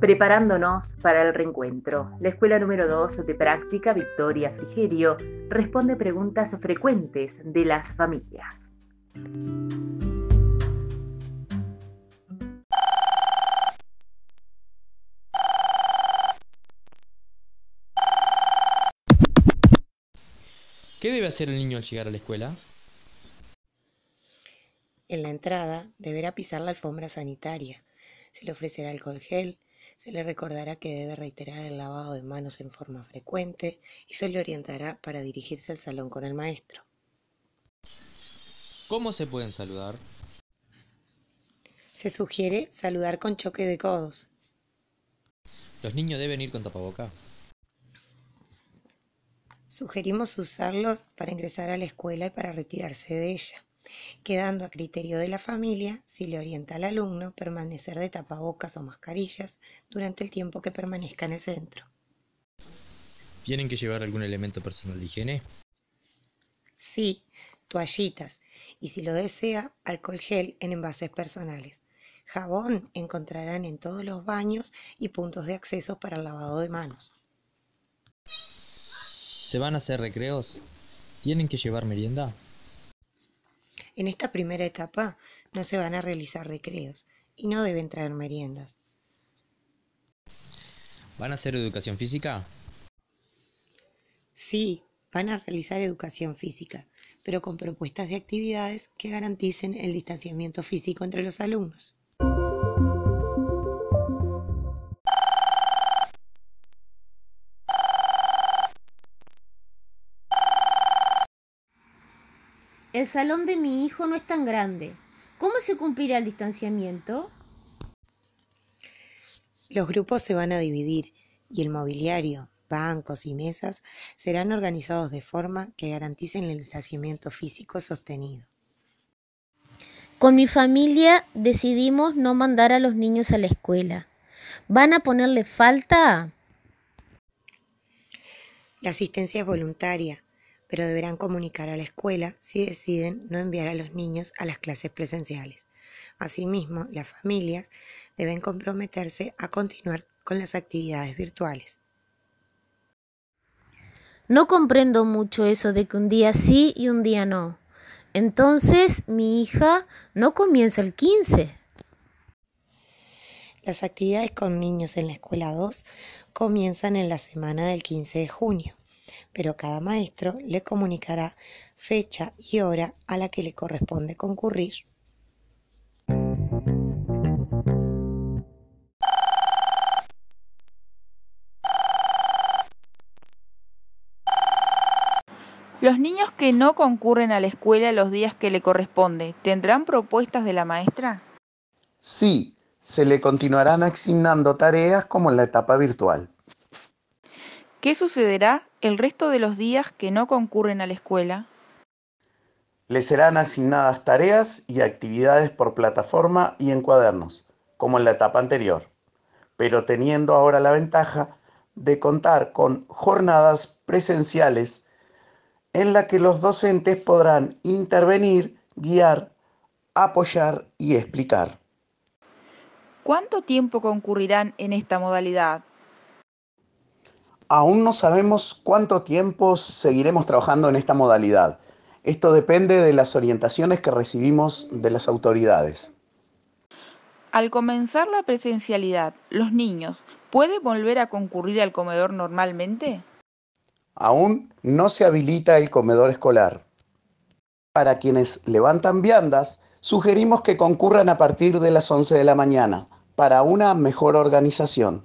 Preparándonos para el reencuentro, la escuela número 2 de práctica, Victoria Frigerio, responde preguntas frecuentes de las familias. ¿Qué debe hacer el niño al llegar a la escuela? En la entrada deberá pisar la alfombra sanitaria. Se le ofrecerá alcohol gel, se le recordará que debe reiterar el lavado de manos en forma frecuente y se le orientará para dirigirse al salón con el maestro. ¿Cómo se pueden saludar? Se sugiere saludar con choque de codos. ¿Los niños deben ir con tapaboca? Sugerimos usarlos para ingresar a la escuela y para retirarse de ella, quedando a criterio de la familia si le orienta al alumno permanecer de tapabocas o mascarillas durante el tiempo que permanezca en el centro. ¿Tienen que llevar algún elemento personal de higiene? Sí, toallitas y si lo desea, alcohol gel en envases personales. Jabón encontrarán en todos los baños y puntos de acceso para el lavado de manos. ¿Se van a hacer recreos? ¿Tienen que llevar merienda? En esta primera etapa no se van a realizar recreos y no deben traer meriendas. ¿Van a hacer educación física? Sí, van a realizar educación física, pero con propuestas de actividades que garanticen el distanciamiento físico entre los alumnos. El salón de mi hijo no es tan grande. ¿Cómo se cumplirá el distanciamiento? Los grupos se van a dividir y el mobiliario, bancos y mesas serán organizados de forma que garanticen el distanciamiento físico sostenido. Con mi familia decidimos no mandar a los niños a la escuela. ¿Van a ponerle falta? La asistencia es voluntaria pero deberán comunicar a la escuela si deciden no enviar a los niños a las clases presenciales. Asimismo, las familias deben comprometerse a continuar con las actividades virtuales. No comprendo mucho eso de que un día sí y un día no. Entonces, mi hija no comienza el 15. Las actividades con niños en la escuela 2 comienzan en la semana del 15 de junio pero cada maestro le comunicará fecha y hora a la que le corresponde concurrir. Los niños que no concurren a la escuela los días que le corresponde, ¿tendrán propuestas de la maestra? Sí, se le continuarán asignando tareas como en la etapa virtual. ¿Qué sucederá el resto de los días que no concurren a la escuela? Les serán asignadas tareas y actividades por plataforma y en cuadernos, como en la etapa anterior, pero teniendo ahora la ventaja de contar con jornadas presenciales en la que los docentes podrán intervenir, guiar, apoyar y explicar. ¿Cuánto tiempo concurrirán en esta modalidad? Aún no sabemos cuánto tiempo seguiremos trabajando en esta modalidad. Esto depende de las orientaciones que recibimos de las autoridades. Al comenzar la presencialidad, ¿los niños pueden volver a concurrir al comedor normalmente? Aún no se habilita el comedor escolar. Para quienes levantan viandas, sugerimos que concurran a partir de las 11 de la mañana para una mejor organización.